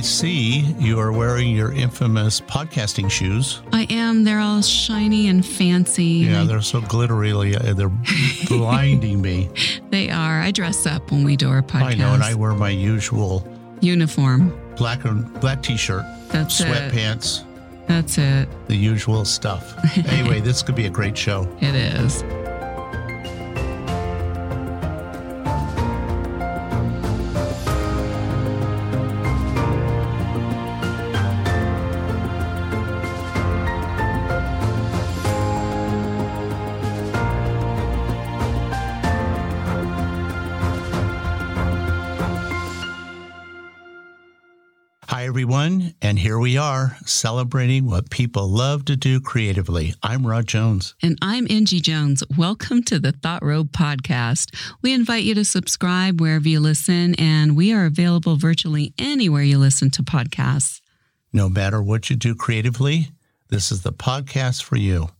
I see you are wearing your infamous podcasting shoes. I am. They're all shiny and fancy. Yeah, and they're so glittery. They're blinding me. They are. I dress up when we do our podcast. I know, and I wear my usual Uniform. black and black t-shirt, That's it. sweatpants, That's it. the usual stuff. anyway, this could be a great show. It is. And here we are celebrating what people love to do creatively. I'm Rod Jones. And I'm Angie Jones. Welcome to the Thought Road podcast. We invite you to subscribe wherever you listen, and we are available virtually anywhere you listen to podcasts. No matter what you do creatively, this is the podcast for you.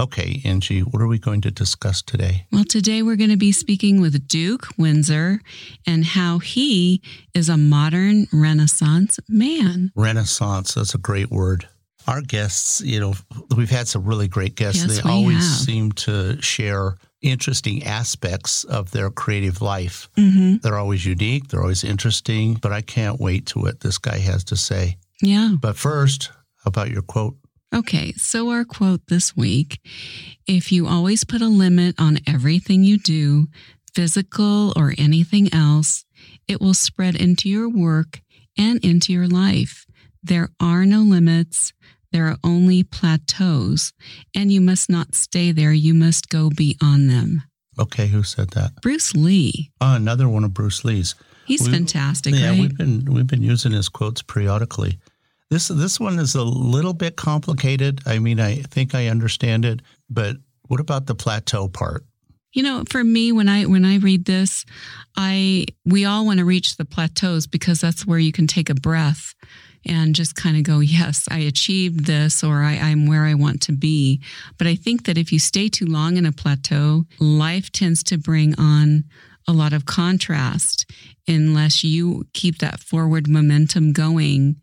Okay, Angie, what are we going to discuss today? Well, today we're going to be speaking with Duke Windsor and how he is a modern Renaissance man. Renaissance, that's a great word. Our guests, you know, we've had some really great guests. Yes, they always have. seem to share interesting aspects of their creative life. Mm-hmm. They're always unique, they're always interesting, but I can't wait to what this guy has to say. Yeah. But first, how about your quote? Okay, so our quote this week if you always put a limit on everything you do, physical or anything else, it will spread into your work and into your life. There are no limits, there are only plateaus, and you must not stay there, you must go beyond them. Okay, who said that? Bruce Lee, Oh, another one of Bruce Lee's. he's We- fantastic, yeah, right? we've been we've been using his quotes periodically. This this one is a little bit complicated. I mean, I think I understand it, but what about the plateau part? You know, for me, when I when I read this, I we all want to reach the plateaus because that's where you can take a breath and just kind of go, yes, I achieved this, or I, I'm where I want to be. But I think that if you stay too long in a plateau, life tends to bring on a lot of contrast unless you keep that forward momentum going,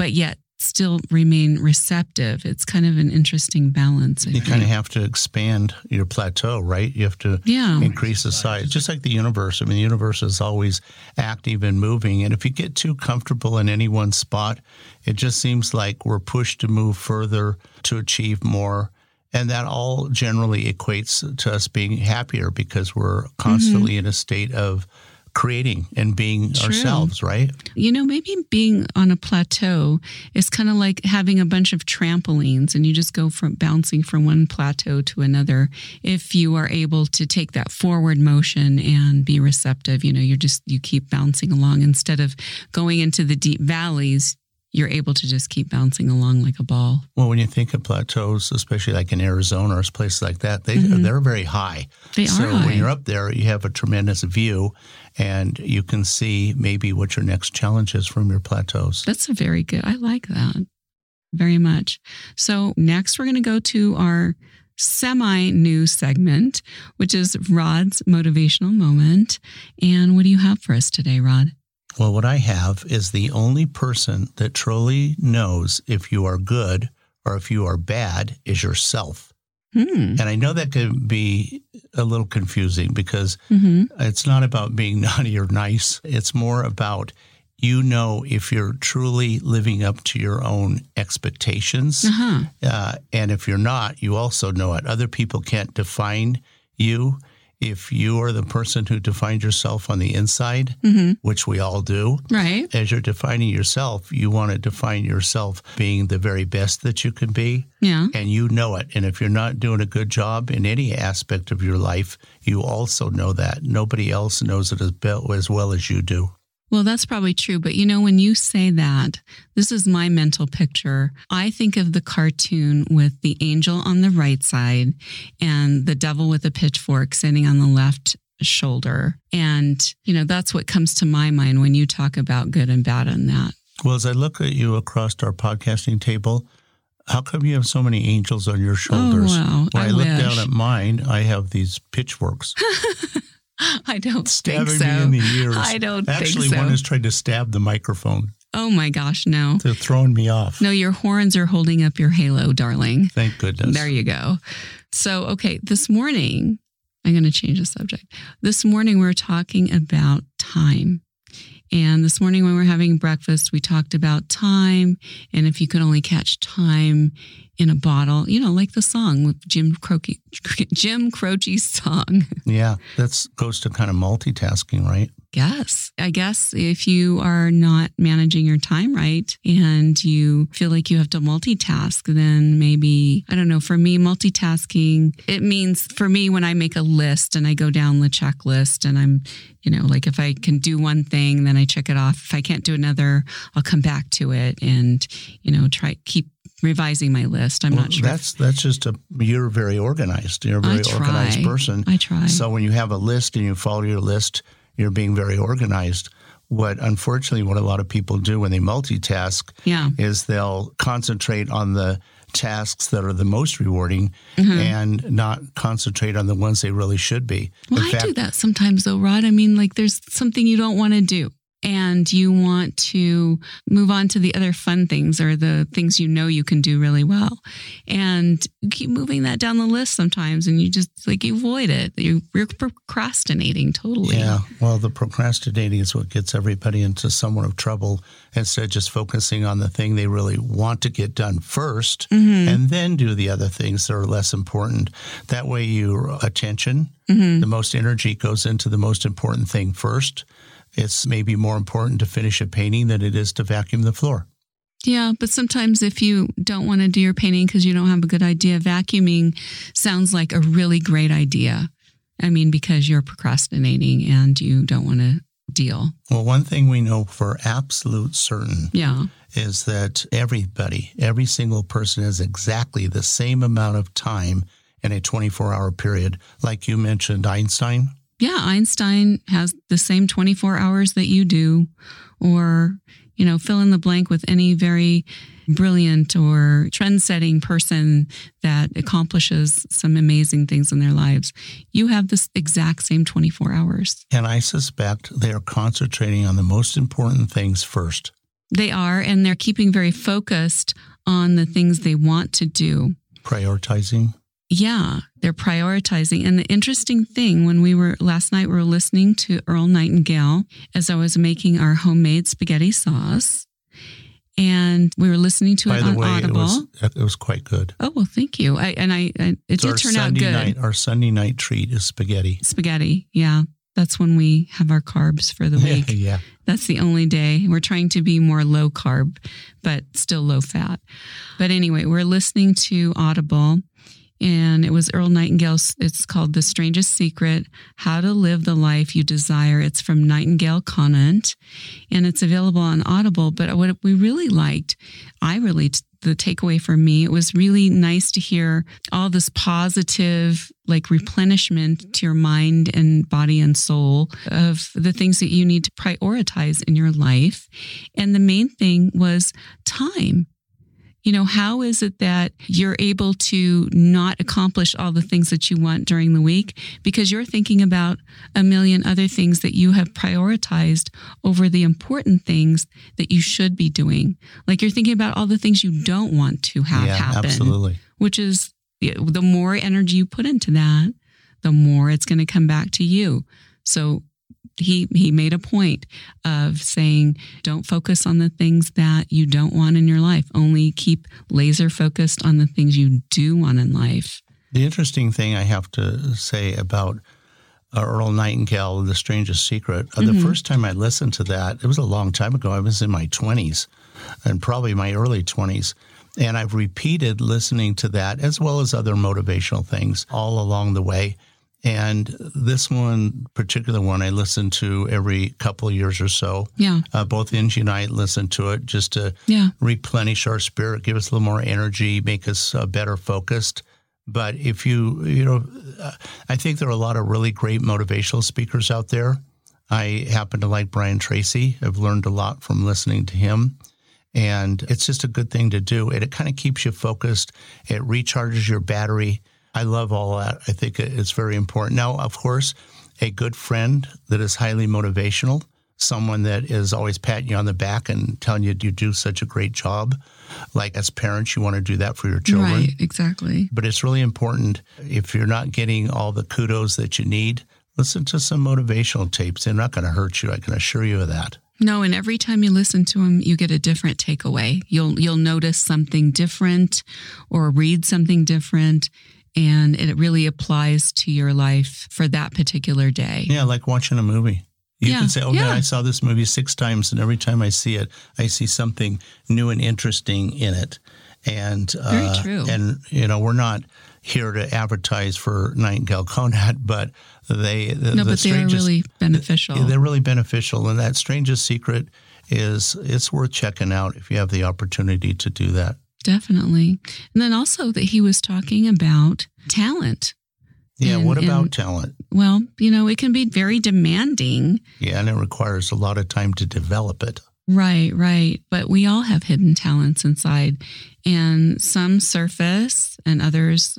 but yet still remain receptive. It's kind of an interesting balance. I You kind of have to expand your plateau, right? You have to yeah. increase the size, just like the universe. I mean, the universe is always active and moving. And if you get too comfortable in any one spot, it just seems like we're pushed to move further to achieve more. And that all generally equates to us being happier because we're mm-hmm. constantly in a state of creating and being True. ourselves, right? You know, maybe being on a plateau is kind of like having a bunch of trampolines and you just go from bouncing from one plateau to another. If you are able to take that forward motion and be receptive, you know, you're just, you keep bouncing along instead of going into the deep valleys. You're able to just keep bouncing along like a ball. Well, when you think of plateaus, especially like in Arizona or places like that, they Mhm. they're very high. They so are. high. when you're up there, you have a tremendous view, and you can see maybe what your next challenge is from your plateaus. That's a very good. I like that very much. So next we're going to go to our semi new segment, which is Rod's motivational moment. And what do you have for us today, Rod? Well, what I have is the only person that truly knows if you are good or if you are bad is yourself. Hmm. And I know that can be a little confusing because hmm it's not about being naughty or nice. It's more about you know if you're truly living up to your own expectations. Uh-huh. Uh, and if you're not, you also know it. Other people can't define you. If you are the person who defines yourself on the inside, hmm which we all do, Right. as you're defining yourself, you want to define yourself being the very best that you can be, Yeah. and you know it. And if you're not doing a good job in any aspect of your life, you also know that. Nobody else knows it as well as you do. Well, that's probably true. But you know, when you say that, this is my mental picture. I think of the cartoon with the angel on the right side and the devil with a pitchfork sitting on the left shoulder. And, you know, that's what comes to my mind when you talk about good and bad on that. Well, as I look at you across our podcasting table, how come you have so many angels on your oh, shoulders? Oh, wow. When I, I look wish. down at mine, I have these pitchforks I don't stabbing think so. me in the ears. I don't Actually, think so. one has tried to stab the microphone. Oh my gosh, no. They're throwing me off. No, your horns are holding up your halo, darling. Thank goodness. There you go. So, okay, this morning, I'm going to change the subject. This morning, we we're talking about time. And this morning, when we were having breakfast, we talked about time. And if you could only catch time in a bottle, you know, like the song with Jim Croce, Jim Croce's song. Yeah, that goes to kind of multitasking, right? Yes. I guess if you are not managing your time right and you feel like you have to multitask, then maybe, I don't know, for me, multitasking, it means for me, when I make a list and I go down the checklist and I'm, you know, like if I can do one thing, then I check it off. If I can't do another, I'll come back to it and, you know, try keep revising my list. I'm well, not sure. That's that's just a you're very organized. You're a very organized person. I try. So when you have a list and you follow your list, you're being very organized. What unfortunately, what a lot of people do when they multitask yeah. is they'll concentrate on the tasks that are the most rewarding mm-hmm. and not concentrate on the ones they really should be. Well, In I fact, do that sometimes though, Rod. I mean, like there's something you don't want to do and you want to move on to the other fun things or the things you know you can do really well. And keep moving that down the list sometimes and you just like avoid it. You're, you're procrastinating totally. Yeah. Well, the procrastinating is what gets everybody into somewhat of trouble instead of just focusing on the thing they really want to get done 1st mm-hmm. and then do the other things that are less important. That way, your attention, mm-hmm. the most energy goes into the most important thing first it's maybe more important to finish a painting than it is to vacuum the floor. Yeah, but sometimes if you don't want to do your painting because you don't have a good idea, vacuuming sounds like a really great idea. I mean, because you're procrastinating and you don't want to deal. Well, one thing we know for absolute certain yeah. is that everybody, every single person has exactly the same amount of time in a 24 hour period. Like you mentioned, Einstein yeah, Einstein has the same 24 hours that you do, or, you know, fill in the blank with any very brilliant or trend setting person that accomplishes some amazing things in their lives. You have this exact same 24 hours. And I suspect they are concentrating on the most important things first. They are, and they're keeping very focused on the things they want to do. Prioritizing yeah, they're prioritizing. And the interesting thing when we were last night, we were listening to Earl Nightingale as I was making our homemade spaghetti sauce. And we were listening to By it on way, Audible. It was, it was, quite good. Oh well, thank you. I, and I, I it did turn Sunday out good. Night, our Sunday night treat is spaghetti. Spaghetti, yeah. That's when we have our carbs for the week. Yeah, yeah. That's the only day. We're trying to be more low carb, but still low fat. But anyway, we're listening to Audible and it was Earl Nightingale's. It's called The Strangest Secret How to Live the Life You Desire. It's from Nightingale Conant, and it's available on Audible. But what we really liked, I really, the takeaway for me, it was really nice to hear all this positive, like replenishment mm-hmm. to your mind and body and soul of the things that you need to prioritize in your life. And the main thing was time you know, how is it that you're able to not accomplish all the things that you want during the week because you're thinking about a million other things that you have prioritized over the important things that you should be doing? Like you're thinking about all the things you don't want to have yeah, happen. Absolutely. Which is the more energy you put into that, the more it's going to come back to you. So he he made a point of saying don't focus on the things that you don't want in your life. Only keep laser focused on the things you do want in life. The interesting thing i have to say about uh, earl nightingale the strangest secret uh, mm-hmm. the first time i listened to that it was a long time ago. I was in my 20s and probably my early 20s and i've repeated listening to that as well as other motivational things all along the way and this one, particular one, I listen to every couple of years or so. Yeah. Uh, both Angie and I listen to it just to yeah. replenish our spirit, give us a little more energy, make us uh, better focused. But if you, you know, uh, I think there are a lot of really great motivational speakers out there. I happen to like Brian Tracy. I've learned a lot from listening to him. And it's just a good thing to do. And it kind of keeps you focused. It recharges your battery I love all that. I think it's very important. Now, of course, a good friend that is highly motivational, someone that is always patting you on the back and telling you you do such a great job. Like as parents, you want to do that for your children. Right, exactly. But it's really important if you're not getting all the kudos that you need, listen to some motivational tapes. They're not going to hurt you. I can assure you of that. No, and every time you listen to them, you get a different takeaway. You'll you'll notice something different or read something different and it really applies to your life for that particular day. Yeah, like watching a movie. You Yeah, can say, "Oh, yeah. I saw this movie six times, and every time I see it, I see something new and interesting in it." And uh, Very true. And you know, we're not here to advertise for Nightingale Conant, but they the, No, the but they are really beneficial. They're really beneficial, and that strangest secret is it's worth checking out if you have the opportunity to do that. Definitely. And then also that he was talking about talent. Yeah. And- what about and- talent? Well, you know, it can be very demanding. Yeah, and it requires a lot of time to develop it. Right, right. But we all have hidden talents inside, and some surface and others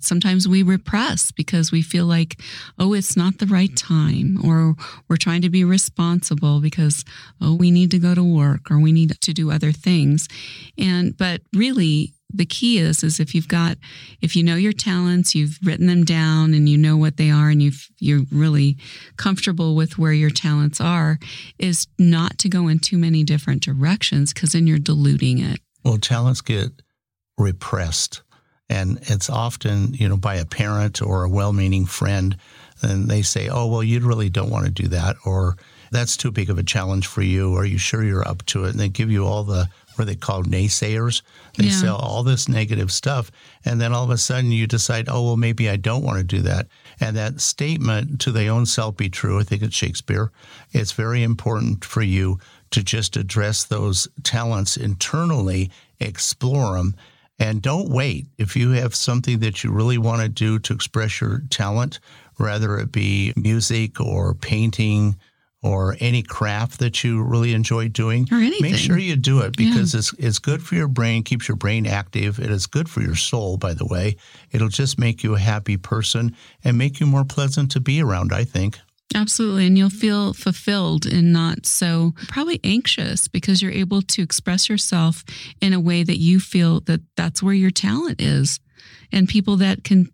sometimes we repress because we feel like, oh, it's not the right time, or we're trying to be responsible because, oh, we need to go to work or we need to do other things. And, but really, the key is is if you've got if you know your talents you've written them down and you know what they are and you've you're really comfortable with where your talents are is not to go in too many different directions because then you're diluting it Well, talents get repressed, and it's often you know by a parent or a well-meaning friend, and they say, "Oh, well, you really don't want to do that," or "That's too big of a challenge for you," "Are you sure you're up to it?" And they give you all the what are they called naysayers. They Yeah. say all this negative stuff, and then all of a sudden you decide, "Oh, well, maybe I don't want to do that." And that statement to their own self be true. I think it's Shakespeare. It's very important for you to just address those talents internally, explore them, and don't wait. If you have something that you really want to do to express your talent, whether it be music or painting or any craft that you really enjoy doing, Or anything. make sure you do it because it's it's good for your brain, keeps your brain active. It is good for your soul, by the way. It'll just make you a happy person and make you more pleasant to be around, I think. Absolutely and you'll feel fulfilled and not so probably anxious because you're able to express yourself in a way that you feel that that's where your talent is. And people that can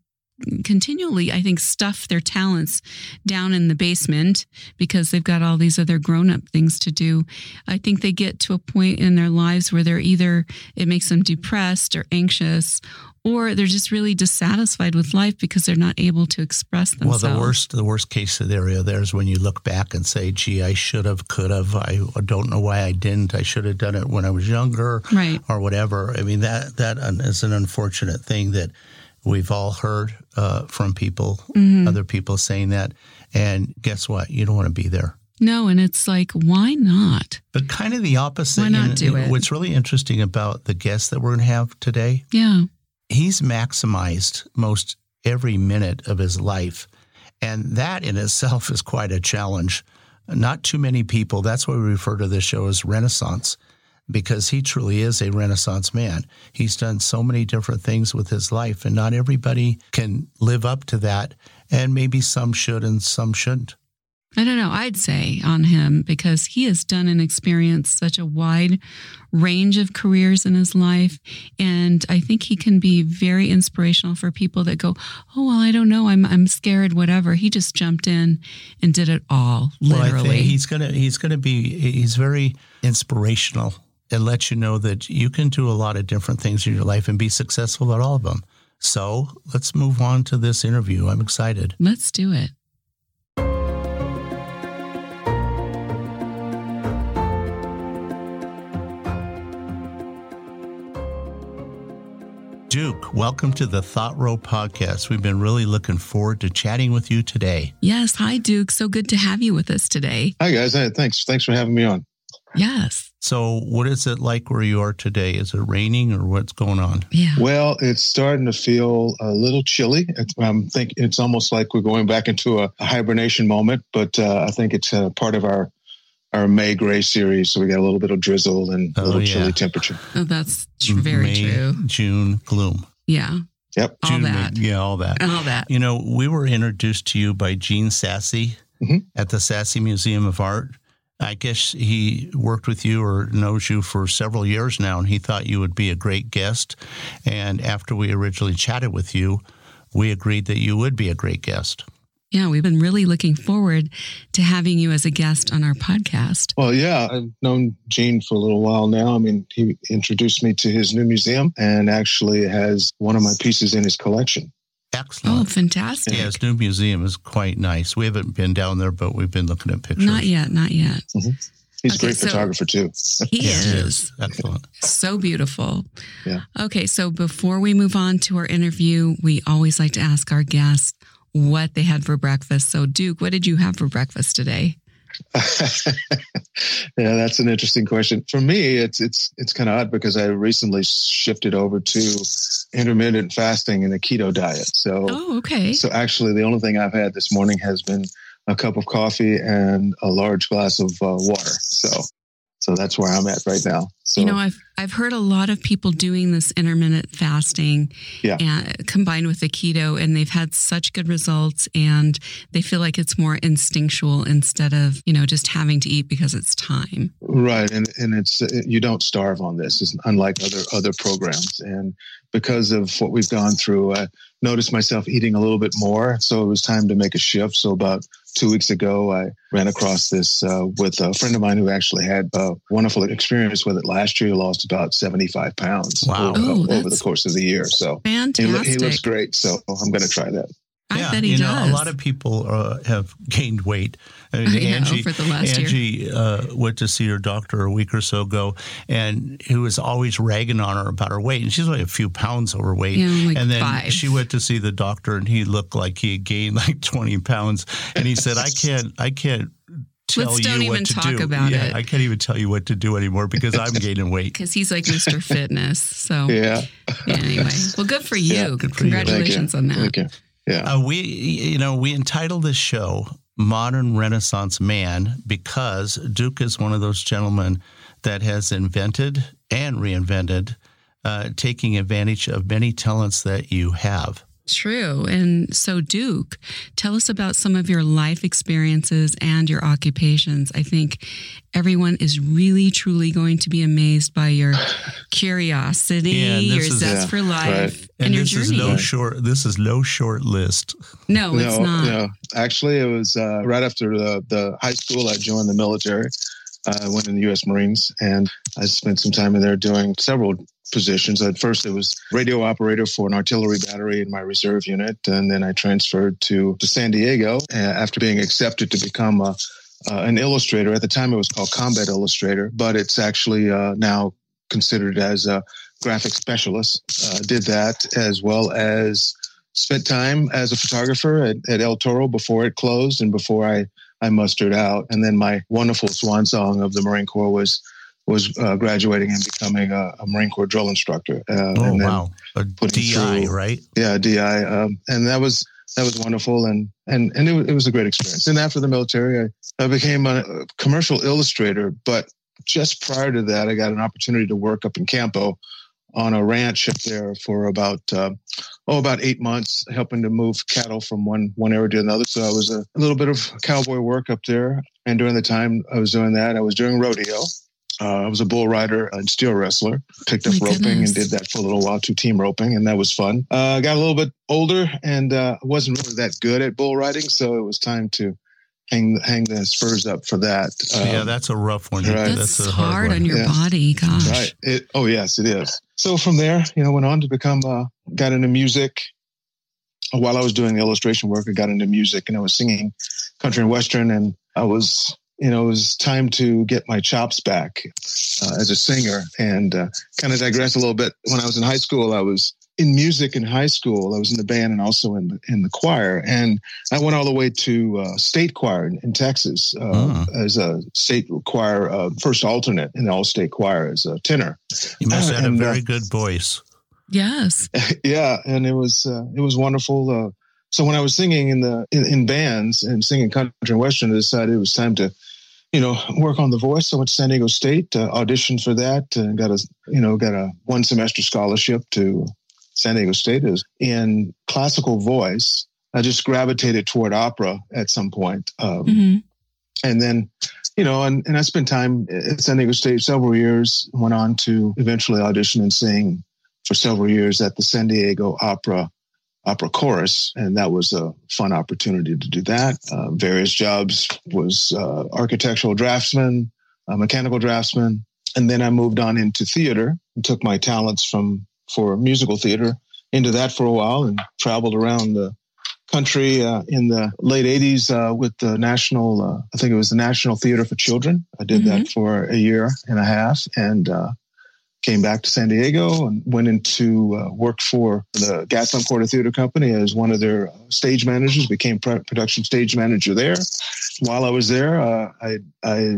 continually i think stuff their talents down in the basement because they've got all these other grown-up things to do i think they get to a point in their lives where they're either it makes them depressed or anxious or they're just really dissatisfied with life because they're not able to express themselves Well, the worst the worst case scenario there is when you look back and say, "Gee, I should have, could have. I don't know why I didn't. I should have done it when I was younger, right or whatever." I mean, that that is an unfortunate thing that we've all heard uh, from people, Mhm. other people saying that. And guess what? You don't want to be there. No, and it's like, why not? But kind of the opposite. Why not And do it? What's really interesting about the guest that we're going to have today Yeah. He's maximized most every minute of his life. And that in itself is quite a challenge. Not too many people, that's why we refer to this show as Renaissance, because he truly is a Renaissance man. He's done so many different things with his life, and not everybody can live up to that. And maybe some should and some shouldn't. I don't know. I'd say on him because he has done and experienced such a wide range of careers in his life. And I think he can be very inspirational for people that go, Oh, well, I don't know. I'm, I'm scared, whatever. He just jumped in and did it all, Well, I literally. think he's gonna he's gonna be he's very inspirational and let you know that you can do a lot of different things in your life and be successful at all of them. So let's move on to this interview. I'm excited. Let's do it. Duke, welcome to the Thought Row podcast. We've been really looking forward to chatting with you today. Yes. Hi, Duke. So good to have you with us today. Hi guys, Hey, thanks thanks for having me on. Yes. So, what is it like where you are today? Is it raining or what's going on? Yeah. Well, it's starting to feel a little chilly. I'm think it's almost like we're going back into a, hibernation moment, but uh, I think it's uh, part of our our May gray series. So we got a little bit of drizzle and a Oh, little yeah. chilly temperature. Oh, that's tr- very May, true. June gloom. Yeah. Yep. All June, May- that. yeah, all that. All that. You know, we were introduced to you by Gene Sassy Mhm. at the Sassy Museum of Art. I guess he worked with you or knows you for several years now, and he thought you would be a great guest. And after we originally chatted with you, we agreed that you would be a great guest. Yeah, we've been really looking forward to having you as a guest on our podcast. Well, yeah, I've known Gene for a little while now. I mean, he introduced me to his new museum and actually has one of my pieces in his collection. Excellent. Oh, fantastic. Yeah, his new museum is quite nice. We haven't been down there, but we've been looking at pictures. Not yet, not yet. Mm-hmm. He's Okay, a great so- photographer too. He Yeah, is. it is. Excellent. So beautiful. Yeah. Okay, so before we move on to our interview, we always like to ask our guests what they had for breakfast. So, Duke, what did you have for breakfast today? yeah, that's an interesting question. For me, it's it's it's kind of odd because I recently shifted over to intermittent fasting and a keto diet. So Oh, okay. so actually, the only thing I've had this morning has been a cup of coffee and a large glass of uh, water. So so that's where I'm at right now. So you know, I've I've heard a lot of people doing this intermittent fasting, Yeah. and combined with the keto, and they've had such good results, and they feel like it's more instinctual instead of you know just having to eat because it's time. Right, and and it's you don't starve on this. It's unlike other other programs, and because of what we've gone through, I noticed myself eating a little bit more. So it was time to make a shift. So about two weeks ago, I ran across this uh, with a friend of mine who actually had a wonderful experience with it last year. He lost about seventy five pounds Wow. over, Oh, over the course of the year. So he, Fantastic! he looks great. So I'm going to try that. I yeah, bet he you does. know, a lot of people uh, have gained weight. I mean, I know, Angie, for the last year. Angie uh, went to see her doctor a week or so ago, and he was always ragging on her about her weight, and she's only a few pounds overweight. Yeah, like and then five. she went to see the doctor, and he looked like he had gained like twenty pounds, and he said, "I can't, I can't." Tell Let's you don't what even to talk do. about yeah, it. I can't even tell you what to do anymore because I'm gaining weight. because he's like Mr. Fitness. So Yeah. anyway, well, good for you. Yeah, good for you. Thank you. Congratulations on that. Yeah. Uh, we, you know, we entitled this show "Modern Renaissance Man" because Duke is one of those gentlemen that has invented and reinvented, uh, taking advantage of many talents that you have. True. And so, Duke, tell us about some of your life experiences and your occupations. I think everyone is really, truly going to be amazed by your curiosity, Yeah, and your is- zest Yeah, for life, right. and, And, your this is no short. This is no short list. no, it's not. No, actually, it was uh, right after the, the high school. I joined the military. Uh, I went in the U.S. Marines, and I spent some time in there doing several positions. At first, it was radio operator for an artillery battery in my reserve unit, and then I transferred to, to San Diego uh, after being accepted to become a, uh, an illustrator. At the time, it was called Combat Illustrator, but it's actually uh, now considered as a graphic specialist. Uh, did that as well as spent time as a photographer at, at El Toro before it closed and before I, I mustered out. And then my wonderful swan song of the Marine Corps was was uh, graduating and becoming a, a Marine Corps drill instructor. Uh, Oh and then, wow, a DI, through- right? Yeah, DI, um, and that was that was wonderful, and and and it, it was a great experience. And after the military, I, I became a commercial illustrator. But just prior to that, I got an opportunity to work up in Campo on a ranch up there for about uh, oh about eight months, helping to move cattle from one one area to another. So I was a, a little bit of cowboy work up there. And during the time I was doing that, I was doing rodeo. Uh, I was a bull rider and steer wrestler. Picked up My roping goodness. and did that for a little while, two team roping, and that was fun. Uh, got a little bit older and uh, wasn't really that good at bull riding, so it was time to hang hang the spurs up for that. yeah, Um, that's a rough one. right. That's, a hard, one. on your Yeah. body. Gosh. Right. It, oh yes, it is. So from there, you know, went on to become uh, got into music. While I was doing the illustration work, I got into music and I was singing country and western, and I was, you know, it was time to get my chops back uh, as a singer. And uh, kind of digress a little bit. When I was in high school, I was in music in high school. I was in the band and also in the, in the choir. And I went all the way to uh, state choir in, in Texas uh, Hmm. as a state choir, uh, first alternate in the all state choir as a tenor. You must have had a And, uh, very good voice. Yes. yeah, and it was uh, it was wonderful. Uh, so when I was singing in the in, in bands and singing country and western, I decided it was time to, you know, work on the voice. So I went to San Diego State, uh, auditioned for that, and got a you know got a one semester scholarship to San Diego State. is, in classical voice. I just gravitated toward opera at some point. Um, hmm and then you know, and, and I spent time at San Diego State several years, went on to eventually audition and sing for several years at the San Diego Opera opera chorus, and that was a fun opportunity to do that. Uh, various jobs was uh, architectural draftsman, mechanical draftsman, and then I moved on into theater and took my talents from for musical theater into that for a while and traveled around the country uh, in the late 80s uh, with the national uh, i think it was the national theater for children i did mm-hmm. that for a year and a half and uh, came back to San Diego and went into uh, worked for the Gaslamp Quarter Theater Company as one of their stage managers. Became production stage manager there. While I was there, uh, I I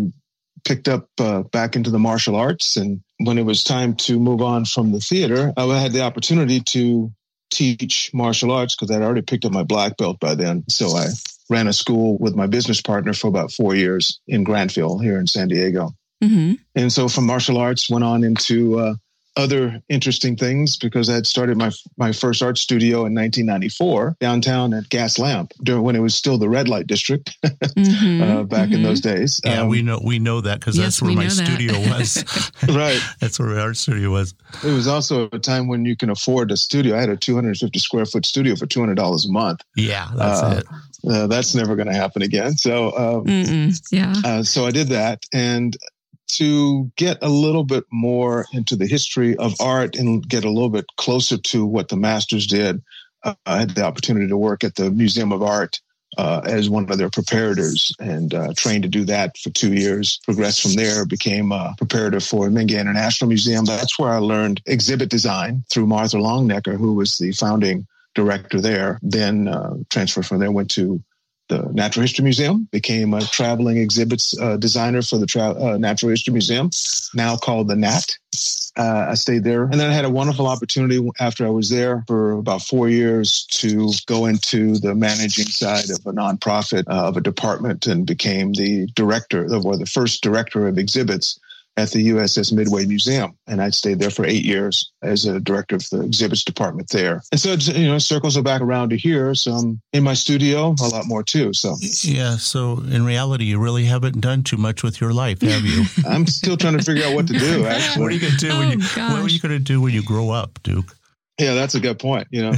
picked up uh, back into the martial arts, and when it was time to move on from the theater, I had the opportunity to teach martial arts because I'd already picked up my black belt by then. So I ran a school with my business partner for about four years in Grantville here in San Diego. Mm-hmm. And so from martial arts, went on into uh, other interesting things because I had started my my first art studio in 1994 downtown at Gas Lamp during when it was still the red light district mm-hmm, uh, back mm-hmm. in those days. Yeah, um, we know we know that because yes, that's where my studio was. right, that's where my art studio was. It was also a time when you can afford a studio. I had a 250 square foot studio for 200 dollars a month. Yeah, that's uh, it. Uh, that's never going to happen again. So, um, yeah. Uh, so I did that, and to get a little bit more into the history of art and get a little bit closer to what the masters did, uh, I had the opportunity to work at the Museum of Art uh, as one of their preparators and uh, trained to do that for two years. Progressed from there, became a preparator for Mingei International Museum. That's where I learned exhibit design through Martha Longenecker, who was the founding director there. Then uh, transferred from there, went to the Natural History Museum, became a traveling exhibits uh, designer for the tra- uh, Natural History Museum, now called the NAT. Uh, I stayed there. And then I had a wonderful opportunity after I was there for about four years to go into the managing side of a nonprofit uh, of a department and became the director or the first director of exhibits at the USS Midway Museum, and I'd stayed there for eight years as a director of the exhibits department there. And so, you know, circles are back around to here. So I'm in my studio a lot more too. So yeah. So in reality, you really haven't done too much with your life, have you? I'm still trying to figure out what to do. Actually, what are you going to do when oh, you gosh. What are you going to do when you grow up, Duke? Yeah, that's a good point. You know,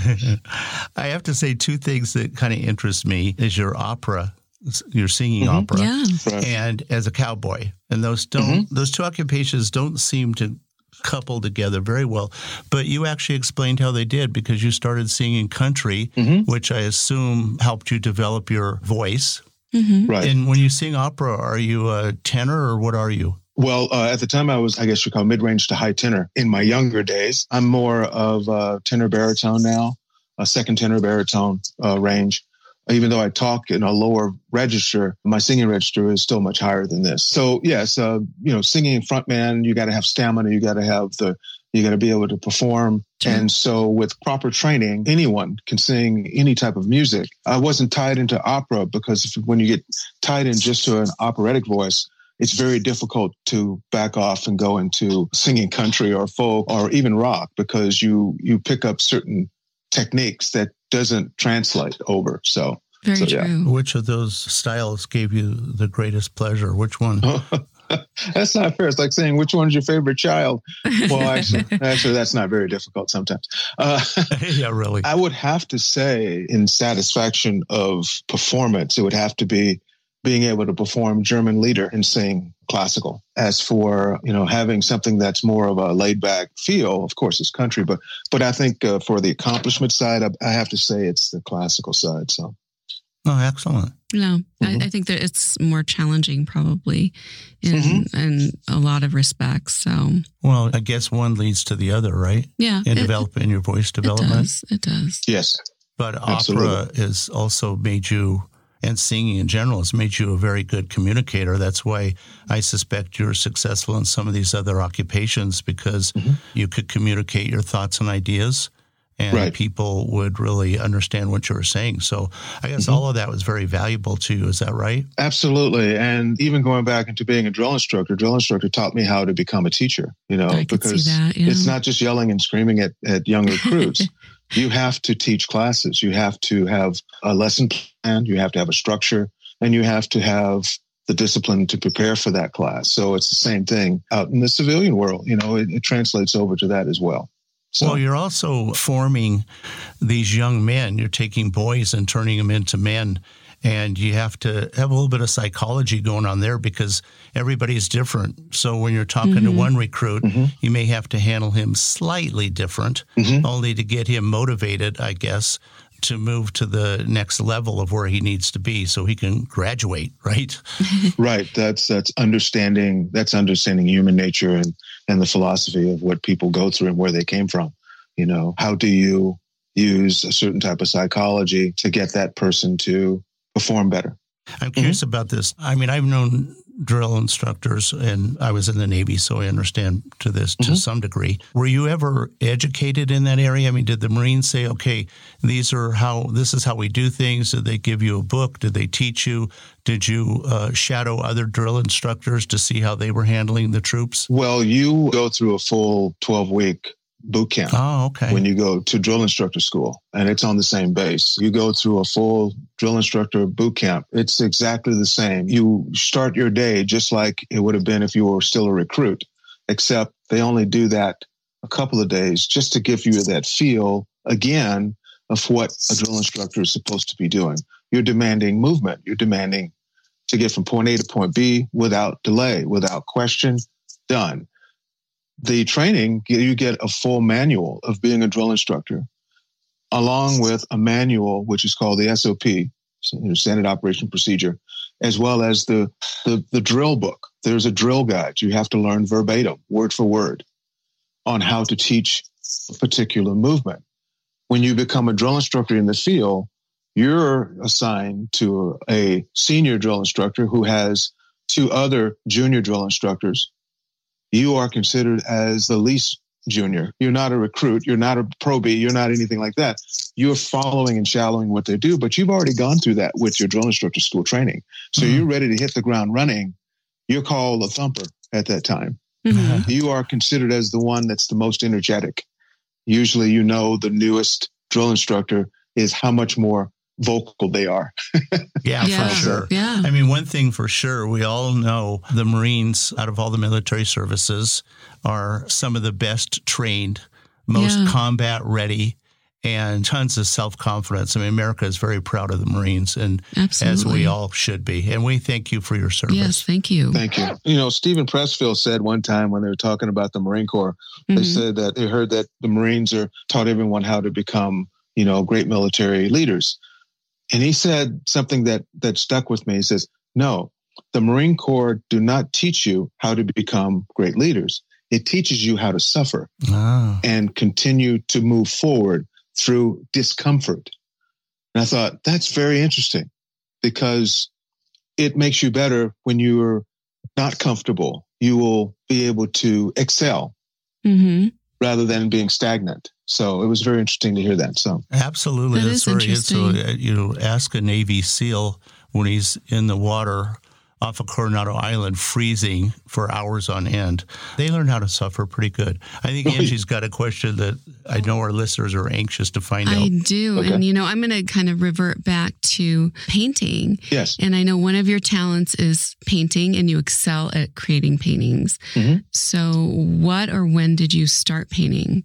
I have to say two things that kind of interest me is your opera you're singing mm-hmm. opera yeah. and as a cowboy and those don't mm-hmm. those two occupations don't seem to couple together very well but you actually explained how they did because you started singing country mm-hmm. which i assume helped you develop your voice mm-hmm. right and when you sing opera are you a tenor or what are you well, uh, at the time I was, I guess you call mid-range to high tenor. In my younger days, I'm more of a tenor baritone now, a second tenor baritone uh, range even though I talk in a lower register, my singing register is still much higher than this. So yes, uh, you know, singing frontman, you got to have stamina, you got to have the, you got to be able to perform. And so with proper training, anyone can sing any type of music. I wasn't tied into opera because if, when you get tied in just to an operatic voice, it's very difficult to back off and go into singing country or folk or even rock because you you pick up certain techniques that doesn't translate over. So, very so, true. Yeah. Which of those styles gave you the greatest pleasure? Which one? that's not fair. It's like saying which one's your favorite child. Well, actually, actually, that's not very difficult sometimes. Uh, yeah, really. I would have to say, in satisfaction of performance, it would have to be being able to perform German Lieder and sing classical. As for you know having something that's more of a laid back feel, of course it's country, but but I think uh, for the accomplishment side, I, I, have to say it's the classical side. So. Oh, excellent. No, mm-hmm. I, I, think that it's more challenging, probably, in mm-hmm. in a lot of respects. So, well, I guess one leads to the other, right? Yeah, in developing your voice development. It does. It does. Yes, but Absolutely. opera has also made you and singing in general has made you a very good communicator. That's why I suspect you're successful in some of these other occupations because mm-hmm. you could communicate your thoughts and ideas and right. people would really understand what you were saying. So I guess mm-hmm. all of that was very valuable to you. Is that right? Absolutely. And even going back into being a drill instructor, drill instructor taught me how to become a teacher, you know, I because that, yeah. it's not just yelling and screaming at, at young recruits. you have to teach classes. You have to have a lesson plan. You have to have a structure and you have to have the discipline to prepare for that class. So it's the same thing out in the civilian world. You know, it, it translates over to that as well. So, well, you're also forming these young men. You're taking boys and turning them into men. And you have to have a little bit of psychology going on there because everybody's different. So when you're talking mm-hmm. to one recruit, mm-hmm. you may have to handle him slightly different, mm-hmm. only to get him motivated, I guess, to move to the next level of where he needs to be so he can graduate right right that's that's understanding that's understanding human nature and and the philosophy of what people go through and where they came from. You know, how do you use a certain type of psychology to get that person to perform better? I'm curious mm-hmm. about this. I mean, I've known drill instructors and I was in the Navy, so I understand to this mm-hmm. to some degree. Were you ever educated in that area? I mean, did the Marines say, okay, these are how, this is how we do things? Did they give you a book? Did they teach you? Did you uh, shadow other drill instructors to see how they were handling the troops? Well, you go through a full 12 week boot camp. Oh, okay. When you go to drill instructor school and it's on the same base, you go through a full drill instructor boot camp. It's exactly the same. You start your day just like it would have been if you were still a recruit, except they only do that a couple of days just to give you that feel again of what a drill instructor is supposed to be doing. You're demanding movement. You're demanding to get from point A to point B without delay, without question, done the training, you get a full manual of being a drill instructor, along with a manual, which is called the SOP, Standard Operation Procedure, as well as the, the, the drill book. There's a drill guide. You have to learn verbatim, word for word, on how to teach a particular movement. When you become a drill instructor in the field, you're assigned to a senior drill instructor who has two other junior drill instructors you are considered as the least junior. You're not a recruit. You're not a pro B. You're not anything like that. You're following and shallowing what they do, but you've already gone through that with your drill instructor school training. So mm-hmm. you're ready to hit the ground running. You're called a thumper at that time. Mm-hmm. You are considered as the one that's the most energetic. Usually, you know, the newest drill instructor is how much more vocal they are. yeah, yeah, for sure. Yeah. I mean, one thing for sure, we all know the Marines, out of all the military services, are some of the best trained, most yeah. combat ready, and tons of self confidence. I mean, America is very proud of the Marines, and Absolutely. as we all should be. And we thank you for your service. Yes, thank you. Thank you. You know, Steven Pressfield said one time when they were talking about the Marine Corps, mm-hmm. they said that they heard that the Marines are taught everyone how to become, you know, great military leaders. And he said something that, that stuck with me. He says, no, the Marine Corps do not teach you how to become great leaders. It teaches you how to suffer ah. and continue to move forward through discomfort. And I thought that's very interesting because it makes you better when you're not comfortable. You will be able to excel mm-hmm. rather than being stagnant. So it was very interesting to hear that. So absolutely, that that's very interesting. So uh, you know, ask a Navy SEAL when he's in the water off of Coronado Island, freezing for hours on end. They learn how to suffer pretty good. I think Angie's got a question that I know our listeners are anxious to find I out. I do. Okay. And, you know, I'm going to kind of revert back to painting. Yes. And I know one of your talents is painting and you excel at creating paintings. Mm-hmm. So, what or when did you start painting?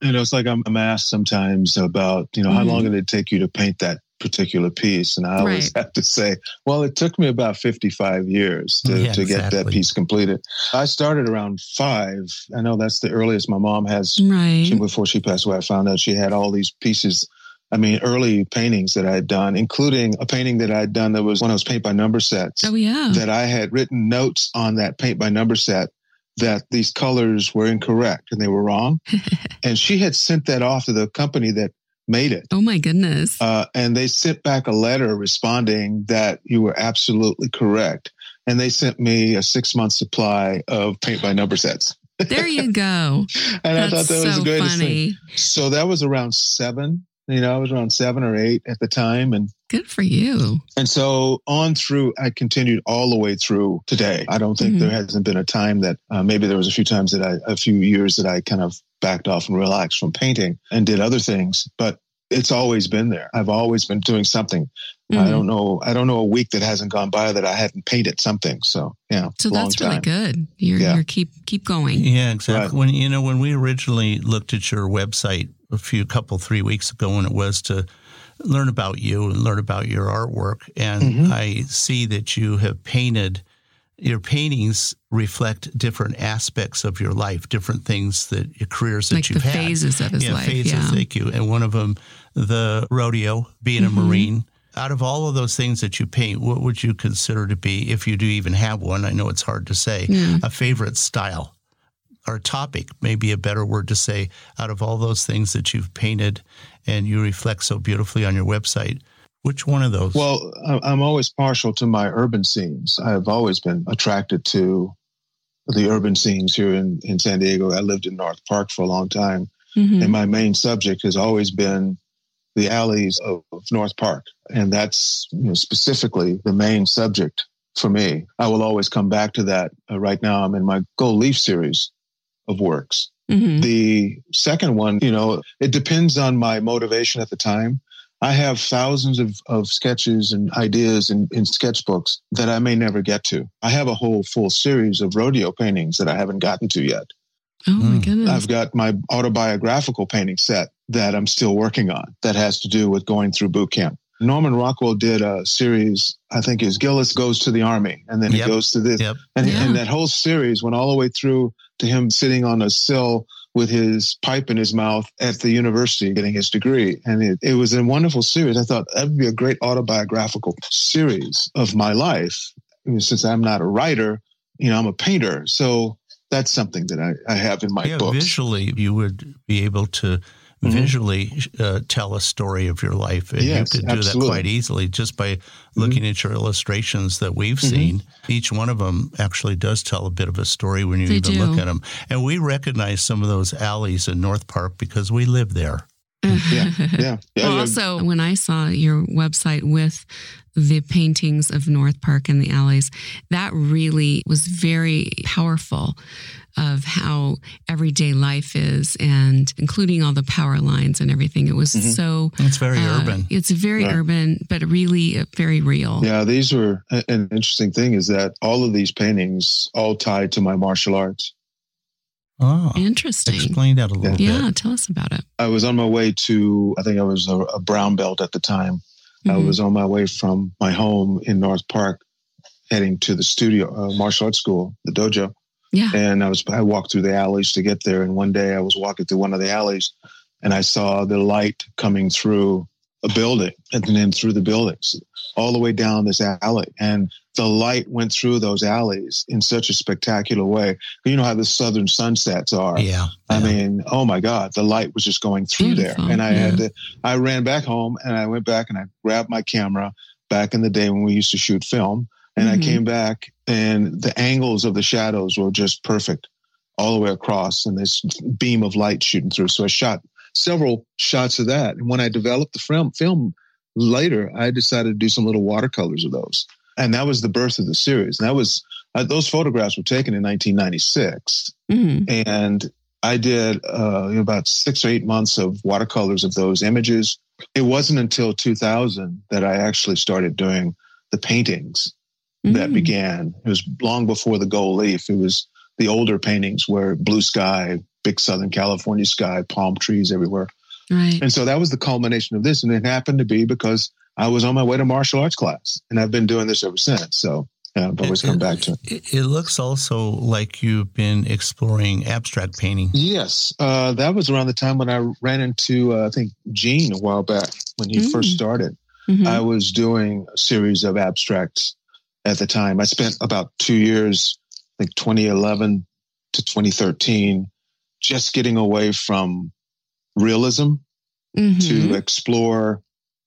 You know, it's like I'm, I'm asked sometimes about, you know, mm-hmm. how long did it take you to paint that particular piece? And I always right. have to say, well, it took me about 55 years to, yeah, to get exactly. that piece completed. I started around five. I know that's the earliest my mom has. Right. She, before she passed away, I found out she had all these pieces. I mean, early paintings that I had done, including a painting that I had done that was one of those paint by number sets. Oh, yeah. That I had written notes on that paint by number set that these colors were incorrect and they were wrong. and she had sent that off to the company that made it. Oh my goodness. Uh, and they sent back a letter responding that you were absolutely correct. And they sent me a six month supply of paint by number sets. There you go. and That's I thought that was so the greatest funny. thing. So that was around seven. You know, I was around seven or eight at the time. And Good for you. And so on through, I continued all the way through today. I don't think mm-hmm. there hasn't been a time that uh, maybe there was a few times that I, a few years that I kind of backed off and relaxed from painting and did other things, but it's always been there. I've always been doing something. Mm-hmm. I don't know. I don't know a week that hasn't gone by that I hadn't painted something. So yeah, so that's time. really good. You're, yeah. you're keep keep going. Yeah, exactly. Right. When you know when we originally looked at your website a few couple three weeks ago, when it was to learn about you and learn about your artwork, and mm-hmm. I see that you have painted. Your paintings reflect different aspects of your life, different things that your careers that like you've the had. phases of his yeah, life. Phases, yeah, thank you. And one of them, the rodeo, being mm-hmm. a Marine out of all of those things that you paint, what would you consider to be, if you do even have one? I know it's hard to say, yeah. a favorite style or topic, maybe a better word to say, out of all those things that you've painted and you reflect so beautifully on your website. Which one of those? Well, I'm always partial to my urban scenes. I've always been attracted to the urban scenes here in, in San Diego. I lived in North Park for a long time. Mm-hmm. And my main subject has always been the alleys of, North Park. And that's you know, specifically the main subject for me. I will always come back to that. Uh, right now, I'm in my Gold Leaf series of works. Mm-hmm. The second one, you know, it depends on my motivation at the time. I have thousands of, of sketches and ideas in, in sketchbooks that I may never get to. I have a whole full series of rodeo paintings that I haven't gotten to yet. Oh my hmm. goodness. I've got my autobiographical painting set that I'm still working on that has to do with going through boot camp. Norman Rockwell did a series, I think is Gillis Goes to the Army, and then yep. he goes to this. Yep. And, yeah. and that whole series went all the way through to him sitting on a sill with his pipe in his mouth at the university getting his degree. And it, it was a wonderful series. I thought that would be a great autobiographical series of my life. I mean, since I'm not a writer, you know, I'm a painter. So that's something that I, I have in my yeah, books. Visually, you would be able to mm-hmm. visually uh, tell a story of your life. And yes, you could do absolutely. that quite easily just by mm-hmm. looking mm-hmm. at your illustrations that we've mm-hmm. seen. Each one of them actually does tell a bit of a story when you they even do. look at them. And we recognize some of those alleys in North Park because we live there. yeah, yeah. yeah well, also, when I saw your website with the paintings of North Park and the alleys, that really was very powerful of how everyday life is and including all the power lines and everything. It was mm-hmm. so. It's very uh, urban. It's very yeah. urban, but really uh, very real. Yeah, these were an interesting thing is that all of these paintings all tied to my martial arts. Oh, interesting. Explain that a little yeah. bit. Yeah, tell us about it. I was on my way to, I think I was a, a brown belt at the time. Mm-hmm. I was on my way from my home in North Park, heading to the studio, uh, martial arts school, the dojo. Yeah. And I was, I walked through the alleys to get there. And one day I was walking through one of the alleys and I saw the light coming through a building and then through the buildings all the way down this alley. And the light went through those alleys in such a spectacular way. You know how the southern sunsets are. Yeah. I mean, oh my God, the light was just going through Beautiful, there. And I yeah. had to, I ran back home and I went back and I grabbed my camera back in the day when we used to shoot film. And mm-hmm. I came back and the angles of the shadows were just perfect all the way across and this beam of light shooting through. So I shot several shots of that. And when I developed the film, film later, I decided to do some little watercolors of those. And that was the birth of the series. And that was, uh, those photographs were taken in 1996. Mm-hmm. And I did uh, about six or eight months of watercolors of those images. It wasn't until 2000 that I actually started doing the paintings mm-hmm. that mm. began. It was long before the gold leaf. It was the older paintings were blue sky, big Southern California sky, palm trees everywhere. Right. And so that was the culmination of this. And it happened to be because I was on my way to martial arts class and I've been doing this ever since. So yeah, I've always it, come back to it. It looks also like you've been exploring abstract painting. Yes. Uh, that was around the time when I ran into, uh, I think, Gene a while back when he mm. first started. Mm-hmm. I was doing a series of abstracts at the time. I spent about two years, like 2011 to 2013, just getting away from realism mm-hmm. to explore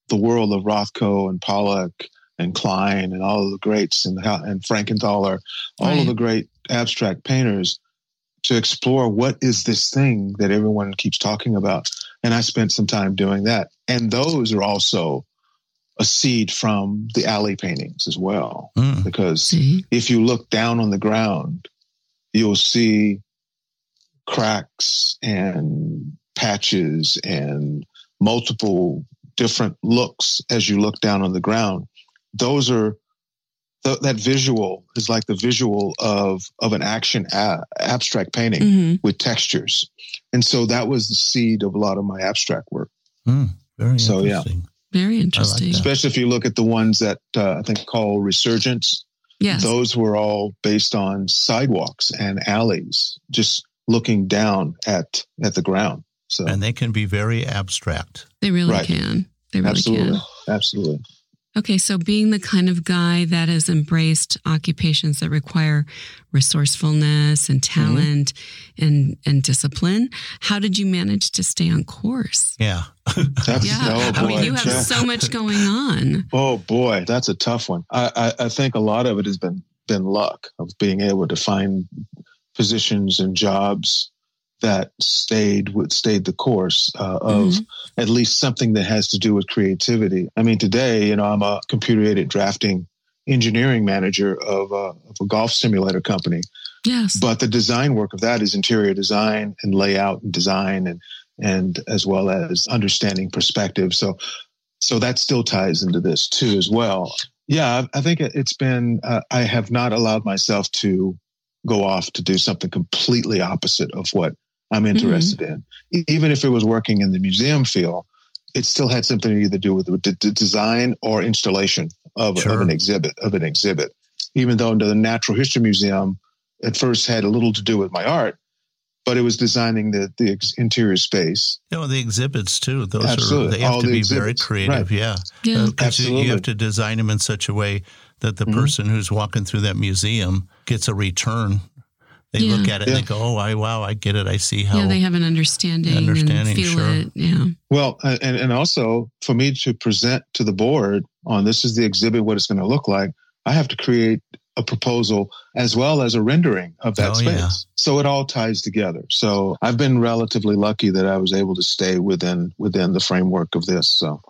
the world of Rothko and Pollock and Klein and all of the greats and, and Frankenthaler, all right. of the great abstract painters to explore what is this thing that everyone keeps talking about. And I spent some time doing that. And those are also a seed from the alley paintings as well. Mm. Because see? if you look down on the ground, you'll see cracks and patches and multiple different looks as you look down on the ground. Those are th- that visual is like the visual of of an action a- abstract painting hmm with textures, and so that was the seed of a lot of my abstract work. Hmm, very So, yeah. Interesting. Very interesting. that. Especially if you look at the ones that uh, I think call Resurgence. yes. Those were all based on sidewalks and alleys, just looking down at at the ground. So And they can be very abstract. they really Right. can. They really absolutely, can. absolutely. Okay, so being the kind of guy that has embraced occupations that require resourcefulness and Mm-hmm. talent and and discipline, how did you manage to stay on course? Yeah. That's, Yeah, oh, I mean, you have Yeah. so much going on. Oh boy, that's a tough one. I, I, I think a lot of it has been been luck of being able to find positions and jobs that stayed with stayed the course uh, of Mhm. at least something that has to do with creativity. I mean, today, you know, I'm a computer aided drafting engineering manager of a, of a golf simulator company, Yes. but the design work of that is interior design and layout and design and and as well as understanding perspective. So so that still ties into this too as well. Yeah, I I think it- it's been. Uh, I have not allowed myself to go off to do something completely opposite of what I'm interested in. E- Even if it was working in the museum field, it still had something to either do with the, the design or installation of, of an exhibit. Of an exhibit, even though the Natural History Museum at first had a little to do with my art, but it was designing the the ex- interior space. You know, the exhibits too, those Absolutely. are, they have All to the be very exhibits. creative. Right. Yeah. yeah. Uh, 'cause you- you have to design them in such a way that the Mhm. person who's walking through that museum gets a return. They look at it and they go, "Oh, I wow, I get it. I see how." yeah, they have an understanding, Understanding, and feel sure. it. Yeah. Well, uh, and, and also for me to present to the board on this is the exhibit, what it's going to look like, I have to create a proposal as well as a rendering of that Oh, space. yeah. So it all ties together. So I've been relatively lucky that I was able to stay within within the framework of this. So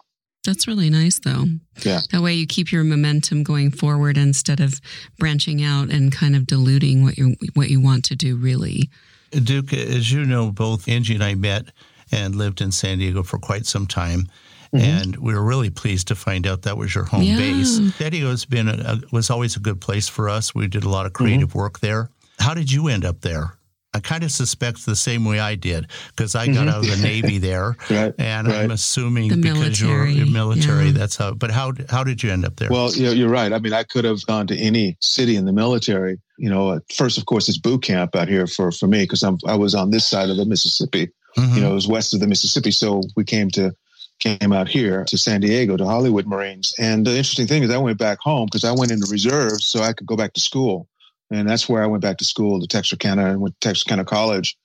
That's really nice, though. Yeah. That way you keep your momentum going forward instead of branching out and kind of diluting what you what you want to do. Really. Duke, as you know, both Angie and I met and lived in San Diego for quite some time. Mhm. And we were really pleased to find out that was your home Yeah. base. San Diego has been a, a- was always a good place for us. We did a lot of creative Mm-hmm. work there. How did you end up there? I kind of suspect the same way I did because I got Mhm. out of the Navy there, right. and Right. I'm assuming The because military, you're military, yeah. that's how. But how how did you end up there? Well, you know, you're right. I mean, I could have gone to any city in the military. You know, first, of course, it's boot camp out here for for me because I'm I was on this side of the Mississippi. Mhm. you know, it was west of the Mississippi. So we came to came out here to San Diego to Hollywood Marines. And the interesting thing is I went back home because I went into reserves so I could go back to school. And that's where I went back to school to Texarkana and went to Texarkana College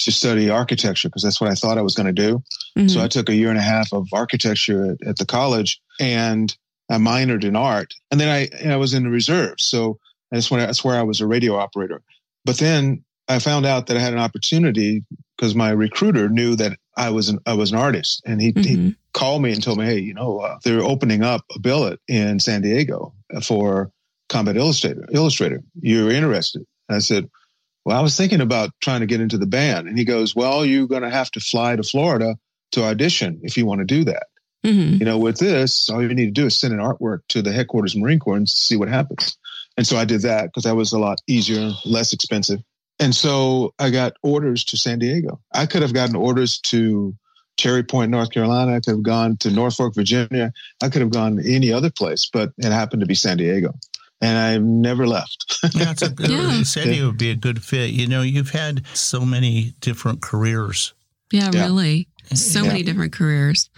to study architecture because that's what I thought I was going to do. Mhm. So I took a year and a half of architecture at, at the college and I minored in art. And then I, I was in the reserves. So that's when I, that's where I was a radio operator. But then I found out that I had an opportunity because my recruiter knew that I was an I was an artist, and he, he Mhm. called me and told me, "Hey, you know, uh, they're opening up a billet in San Diego for Combat Illustrator. Illustrator, you're interested?" And I said, "Well, I was thinking about trying to get into the band." And he goes, "Well, you're going to have to fly to Florida to audition if you want to do that. Mhm. You know, with this, all you need to do is send an artwork to the headquarters Marine Corps and see what happens." And so I did that because that was a lot easier, less expensive. And so I got orders to San Diego. I could have gotten orders to Cherry Point, North Carolina. I could have gone to Norfolk, Virginia. I could have gone to any other place, but it happened to be San Diego. And I've never left. Yeah, it's a good, Yeah. San Diego would be a good fit. You know, you've had so many different careers. Yeah, Yeah. really. So Yeah. many different careers.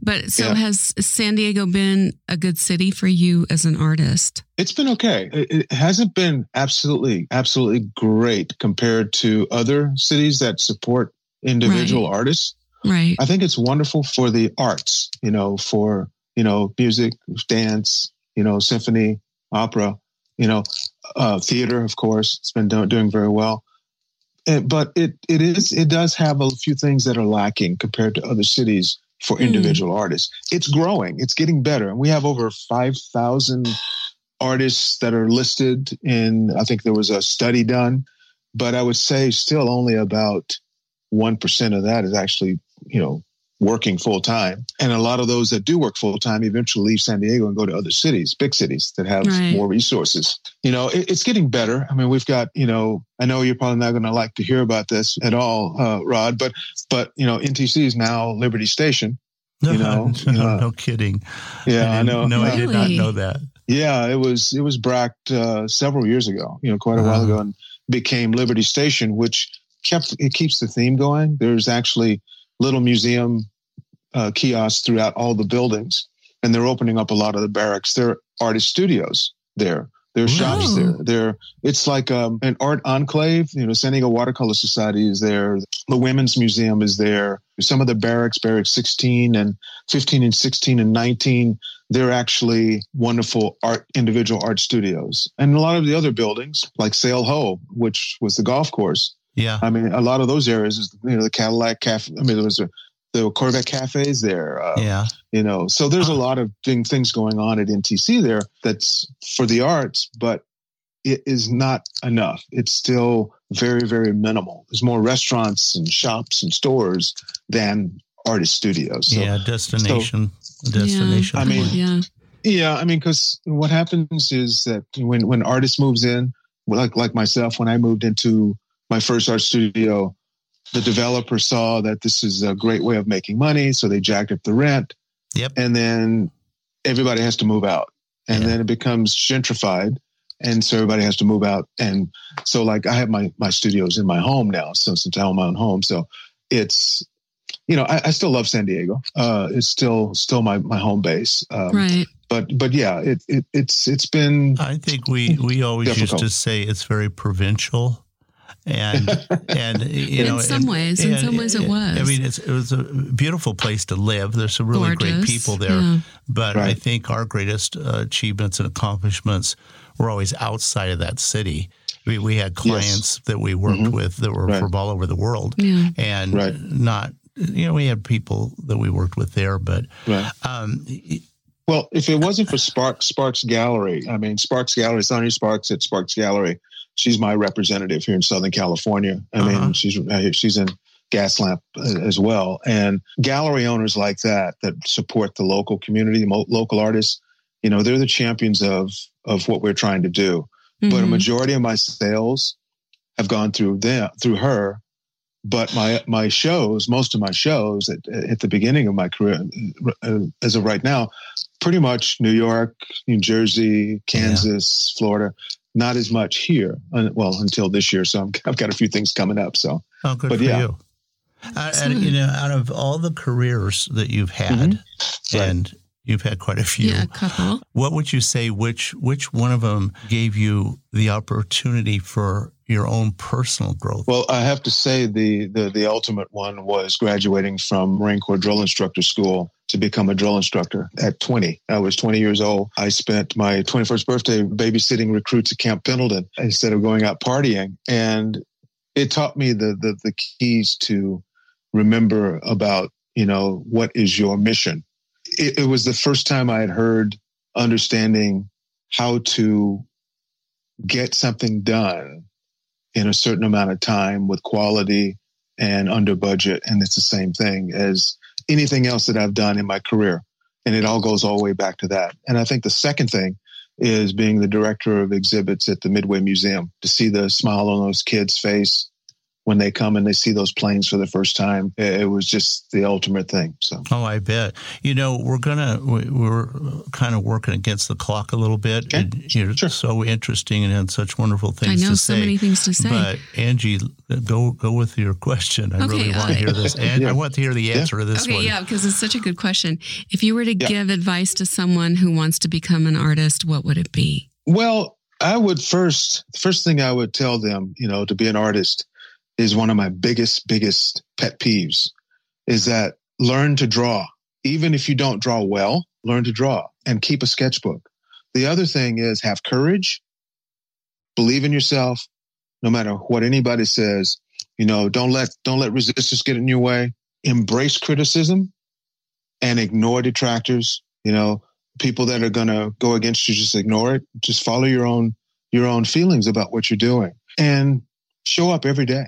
But so Yeah. has San Diego been a good city for you as an artist? It's been okay. It, it hasn't been absolutely, absolutely great compared to other cities that support individual artists. Right. I think it's wonderful for the arts, you know, for, you know, music, dance, you know, symphony, opera, you know, uh, theater, of course, it's been do- doing very well. And, but it, it is, it does have a few things that are lacking compared to other cities for Mm. individual artists. It's growing, it's getting better. And we have over 5,000 artists that are listed in, I think there was a study done, but I would say still only about 1% of that is actually, you know, working full time. And a lot of those that do work full time eventually leave San Diego and go to other cities, big cities that have right. more resources. You know, it, it's getting better. I mean, we've got, you know, I know you're probably not going to like to hear about this at all, uh, Rod, but, but, you know, NTC is now Liberty Station. No, you know, no, uh, no kidding. Yeah, I, I know. No, really? I did not know that. Yeah, it was it was bracked uh, several years ago. You know, quite a uh-huh. while ago, and became Liberty Station, which kept it keeps the theme going. There's actually little museum uh, kiosks throughout all the buildings, and they're opening up a lot of the barracks. There are artist studios there. There are shops there. There, it's like um, an art enclave. You know, San Diego Watercolor Society is there. The Women's Museum is there. Some of the barracks, barracks 16 and 15 and 16 and 19, they're actually wonderful art, individual art studios. And a lot of the other buildings, like Sail Ho, which was the golf course, yeah. I mean, a lot of those areas, you know, the Cadillac Cafe. I mean, there was a, the Corvette cafes there. Uh, yeah. You know, so there's a lot of things going on at NTC there that's for the arts, but it is not enough. It's still very, very minimal. There's more restaurants and shops and stores than artist studios. So, yeah, destination, so, destination. Yeah. I mean, yeah, yeah. I mean, because what happens is that when when artist moves in, like like myself, when I moved into my first art studio, the developer saw that this is a great way of making money, so they jacked up the rent. Yep. And then everybody has to move out, and yeah. then it becomes gentrified, and so everybody has to move out. And so, like, I have my my studios in my home now, so since I own my own home, so it's you know I, I still love San Diego. Uh, it's still still my my home base. Um, right. But but yeah, it, it it's it's been. I think we we always difficult. used to say it's very provincial and and you know, in some and, ways, in some ways, it was. I mean, it was a beautiful place to live. There's some really Gorgeous. great people there, yeah. but right. I think our greatest uh, achievements and accomplishments were always outside of that city. We, we had clients yes. that we worked mm-hmm. with that were right. from all over the world, yeah. and right. not you know we had people that we worked with there, but um, well, if it wasn't for Sparks Sparks Gallery, I mean Sparks Gallery, not Sonny Sparks at Sparks Gallery she's my representative here in Southern California. I uh-huh. mean, she's uh, she's in Gaslamp uh, as well, and gallery owners like that that support the local community, local artists. You know, they're the champions of of what we're trying to do. Mm-hmm. But a mm-hmm. majority of my sales have gone through them through her. But my my shows, most of my shows at, at the beginning of my career, uh, as of right now, pretty much New York, New Jersey, Kansas, yeah. Florida not as much here. Well, until this year, so i have got a few things coming up. So, oh, good but for yeah. you. Uh, and you know, out of all the careers that you've had, mm-hmm. and right. you've had quite a few, yeah, a couple. What would you say? Which which one of them gave you the opportunity for your own personal growth? Well, I have to say the the, the ultimate one was graduating from Marine Corps drill instructor school to become a drill instructor at 20. I was 20 years old. I spent my 21st birthday babysitting recruits at Camp Pendleton instead of going out partying. And it taught me the, the, the keys to remember about, you know, what is your mission? It, it was the first time I had heard understanding how to get something done in a certain amount of time with quality and under budget. And it's the same thing as anything else that I've done in my career. And it all goes all the way back to that. And I think the second thing is being the director of exhibits at the Midway Museum to see the smile on those kids' face when they come and they see those planes for the first time. It was just the ultimate thing. So, oh, I bet. You know, we're gonna we're kind of working against the clock a little bit. Okay. You're sure. so interesting and had such wonderful things I know to so say. many things to say. But Angie, go go with your question. I okay, really want to hear this, and yeah. I want to hear the answer yeah. to this okay, one. yeah, because it's such a good question. If you were to yeah. give advice to someone who wants to become an artist, what would it be? Well, I would first, first thing I would tell them, you know, to be an artist is one of my biggest, biggest pet peeves is that learn to draw. Even if you don't draw well, learn to draw and keep a sketchbook. The other thing is have courage, believe in yourself, no matter what anybody says. You know, don't let, don't let resistance get in your way. Embrace criticism and ignore detractors. You know, people that are going to go against you, just ignore it. Just follow your own, your own feelings about what you're doing and show up every day.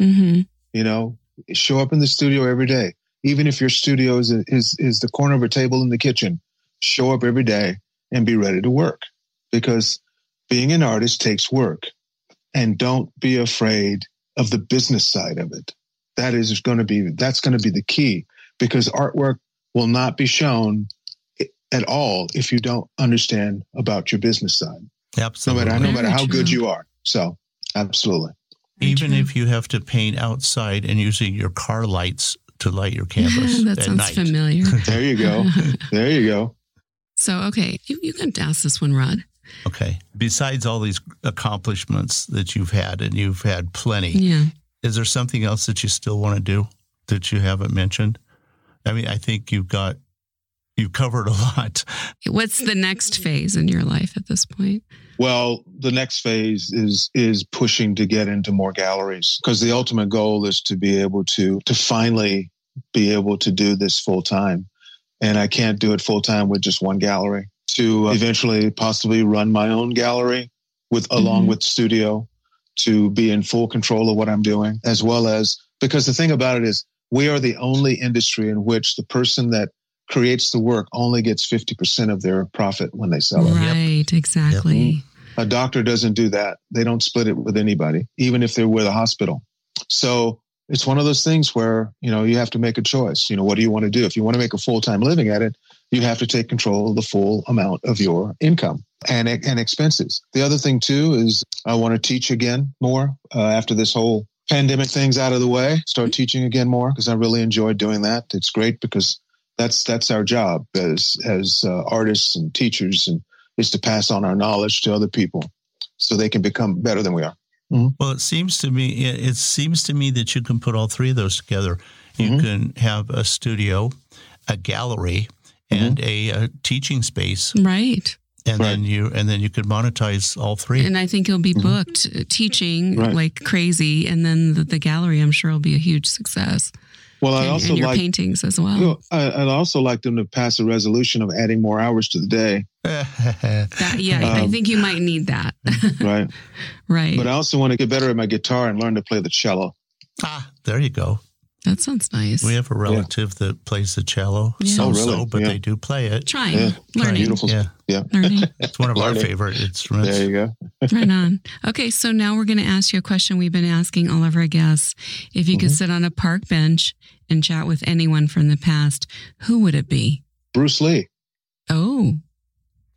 Mm-hmm. You know, show up in the studio every day. even if your studio is, is, is the corner of a table in the kitchen, show up every day and be ready to work because being an artist takes work and don't be afraid of the business side of it. That is going to be, that's going to be the key because artwork will not be shown at all if you don't understand about your business side. Absolutely. No matter, no matter how good you are. So, absolutely. Even if you have to paint outside and using your car lights to light your canvas. that sounds night. familiar. there you go. There you go. So, okay, you, you can ask this one, Rod. Okay. Besides all these accomplishments that you've had, and you've had plenty, Yeah. is there something else that you still want to do that you haven't mentioned? I mean, I think you've got, you've covered a lot. What's the next phase in your life at this point? Well, the next phase is is pushing to get into more galleries because the ultimate goal is to be able to to finally be able to do this full time. And I can't do it full time with just one gallery. To eventually possibly run my own gallery with along Mhm. with studio to be in full control of what I'm doing as well as because the thing about it is we are the only industry in which the person that creates the work only gets 50% of their profit when they sell it. Right, exactly. A doctor doesn't do that. They don't split it with anybody, even if they're with a hospital. So it's one of those things where, you know, you have to make a choice. You know, what do you want to do? If you want to make a full time living at it, you have to take control of the full amount of your income and, and expenses. The other thing too is I want to teach again more uh, after this whole pandemic thing's out of the way, start teaching again more because I really enjoy doing that. It's great because that's, that's our job as, as uh, artists and teachers and is to pass on our knowledge to other people so they can become better than we are. Well, it seems to me, it, it seems to me that you can put all three of those together. You Mhm. can have a studio, a gallery, and a, uh teaching space, Right. and Right. then you and then you could monetize all three. And I think you'll be Mhm. booked uh, teaching Right. like crazy. And then the, the gallery, I'm sure, will be a huge success. Well, I also and your like paintings as well. you know, I, I'd also like them to pass a resolution of adding more hours to the day, That, yeah, I Um, think you might need that. right? right. but I also want to get better at my guitar and learn to play the cello. ah, there you go. that sounds nice. We have a relative that plays the cello, Yeah. so Oh, so, but Yeah. they do play it. Trying, Yeah. learning, Beautiful. Yeah, Yeah. learning. it's one of our favorite instruments. There you go. right on. Okay, so now we're going to ask you a question we've been asking all of our guests. If you Mm-hmm. could sit on a park bench and chat with anyone from the past, who would it be? Bruce Lee. Oh,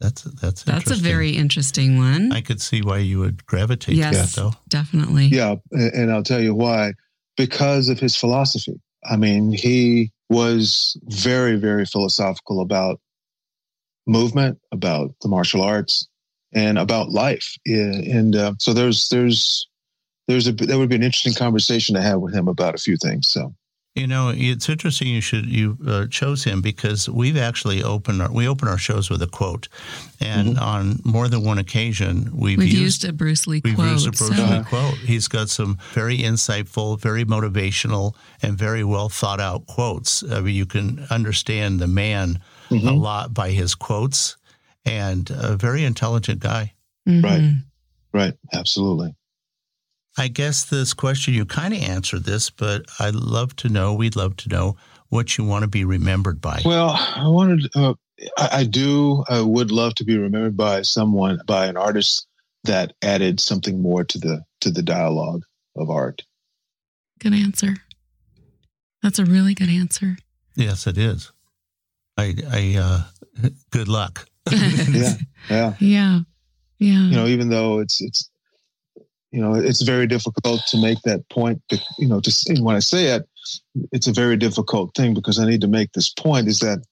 That's that's that's a very interesting one. I could see why you would gravitate Yes. to that, though. Definitely. Yeah, and and I'll tell you why. Because of his philosophy. I mean, he was very, very philosophical about movement, about the martial arts, and about life. And uh, so there's there's there's a there would be an interesting conversation to have with him about a few things. So You know, it's interesting you should you uh, chose him because we've actually opened our we open our shows with a quote, and on more than one occasion we've, We've used, used, a Bruce Lee quote. we've quote. used a Bruce so- Lee quote. He's got some very insightful, very motivational, and very well thought out quotes. I mean, you can understand the man a Mhm. lot by his quotes, and a very intelligent guy. Mhm. Right. right, absolutely. I guess this question you kind of answered this, but I'd love to know. We'd love to know what you want to be remembered by. Well, I wanted, uh, I, I do, I would love to be remembered by someone, by an artist that added something more to the to the dialogue of art. Good answer. That's a really good answer. Yes, it is. I, I, uh, good luck. Yeah, yeah. Yeah. Yeah. You know, even though it's it's, you know, it's very difficult to make that point. You know, and when I say it, it's a very difficult thing because I need to make this point. Is that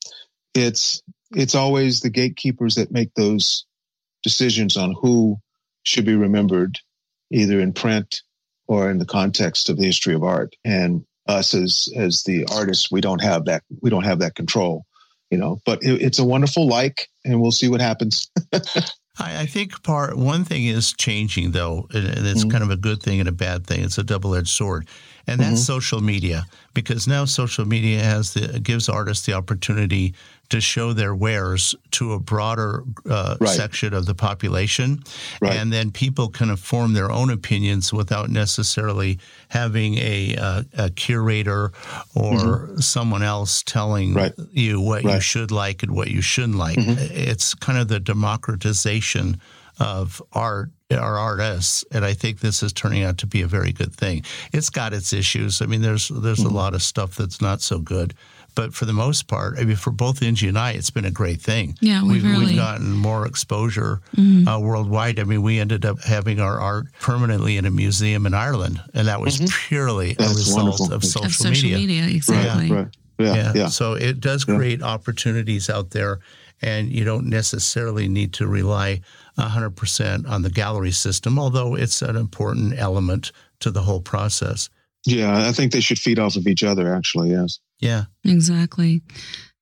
it's it's always the gatekeepers that make those decisions on who should be remembered, either in print or in the context of the history of art. And us as as the artists, we don't have that we don't have that control, you know. But it, it's a wonderful like, and we'll see what happens. I, I think part one thing is changing though, and it's Mhm. kind of a good thing and a bad thing. It's a double edged sword, and that's Mhm. social media because now social media has the gives artists the opportunity to show their wares to a broader uh, Right. section of the population. Right. And then people can form their own opinions without necessarily having a, uh, a curator or someone else telling Mm-hmm. Right. you what you. Mm-hmm. should like and what you shouldn't like. It's kind of the democratization of art our artists and i think this is turning out to be a very good thing it's got its issues i mean there's there's Mm-hmm. a lot of stuff that's not so good but for the most part i mean for both angie and i it's been a great thing Yeah, we've we've, really- we've gotten more exposure Mm-hmm. uh, worldwide i mean we ended up having our art permanently in a museum in ireland and that was purely a Mm-hmm. That's result of Of social, of social media, exactly. Right. Yeah. yeah. Yeah. So it does Yeah. create opportunities out there, and you don't necessarily need to rely 100% on the gallery system, although it's an important element to the whole process. Yeah. I think they should feed off of each other. Actually, yes. Yeah. Exactly.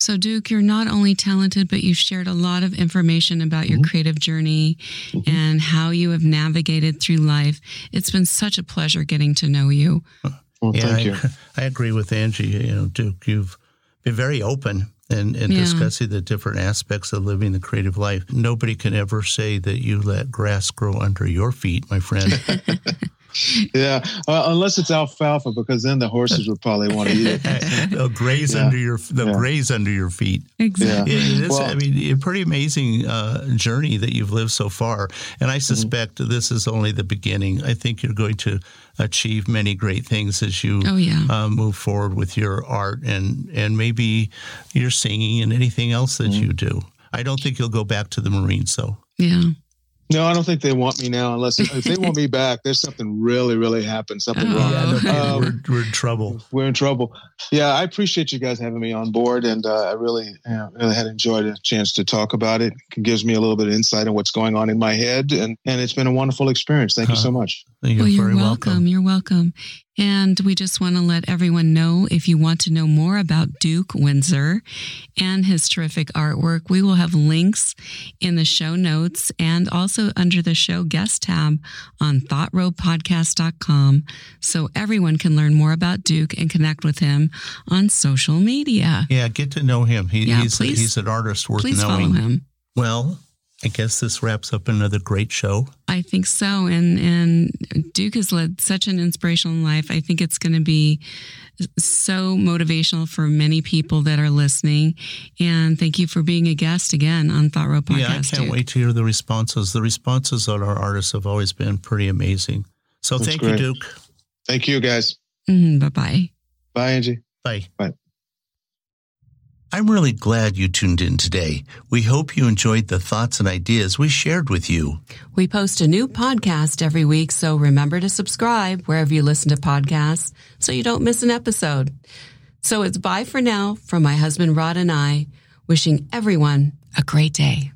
So, Duke, you're not only talented, but you've shared a lot of information about your Mhm. creative journey Mhm. and how you have navigated through life. It's been such a pleasure getting to know you. Well, yeah, thank I, you. I agree with Angie. You know, Duke, you've been very open in, in Yeah. discussing the different aspects of living the creative life. Nobody can ever say that you let grass grow under your feet, my friend. Yeah. Uh, unless it's alfalfa, because then the horses would probably want to eat it. they'll graze Yeah. under your they'll Yeah. graze under your feet. Exactly. It it is, Well- I mean, a pretty amazing uh, journey that you've lived so far. And I suspect this is only the beginning. I think you're going to achieve many great things as you Oh, yeah. uh, move forward with your art and, and maybe your singing and anything else that you do. I don't think you'll go back to the Marines, though. Yeah. No, I don't think they want me now. Unless if they want me back, there's something really, really happened. Something Oh. wrong. Yeah, no Um, we're, we're in trouble. we're in trouble. Yeah, I appreciate you guys having me on board, and uh, I really, uh, really had enjoyed a chance to talk about it. It gives me a little bit of insight on what's going on in my head, and and it's been a wonderful experience. Thank you so much. You're well, you're very welcome. You're welcome. And we just want to let everyone know if you want to know more about Duke Windsor and his terrific artwork, we will have links in the show notes and also under the show guest tab on thoughtroadpodcast.com so everyone can learn more about Duke and connect with him on social media. Yeah, get to know him. He, Yeah, he's, please- he's an artist worth Please knowing. follow him. Well, I guess this wraps up another great show. I think so. And and Duke has led such an inspirational life. I think it's going to be so motivational for many people that are listening. And thank you for being a guest again on Thought Road Podcast. yeah, I can't Duke. wait to hear the responses. The responses on our artists have always been pretty amazing. So That's thank great. you, Duke. Thank you, guys. Mm-hmm. bye bye. Bye, Angie. Bye. Bye. I'm really glad you tuned in today. We hope you enjoyed the thoughts and ideas we shared with you. We post a new podcast every week, so remember to subscribe wherever you listen to podcasts so you don't miss an episode. So it's bye for now from my husband Rod and I, wishing everyone a great day.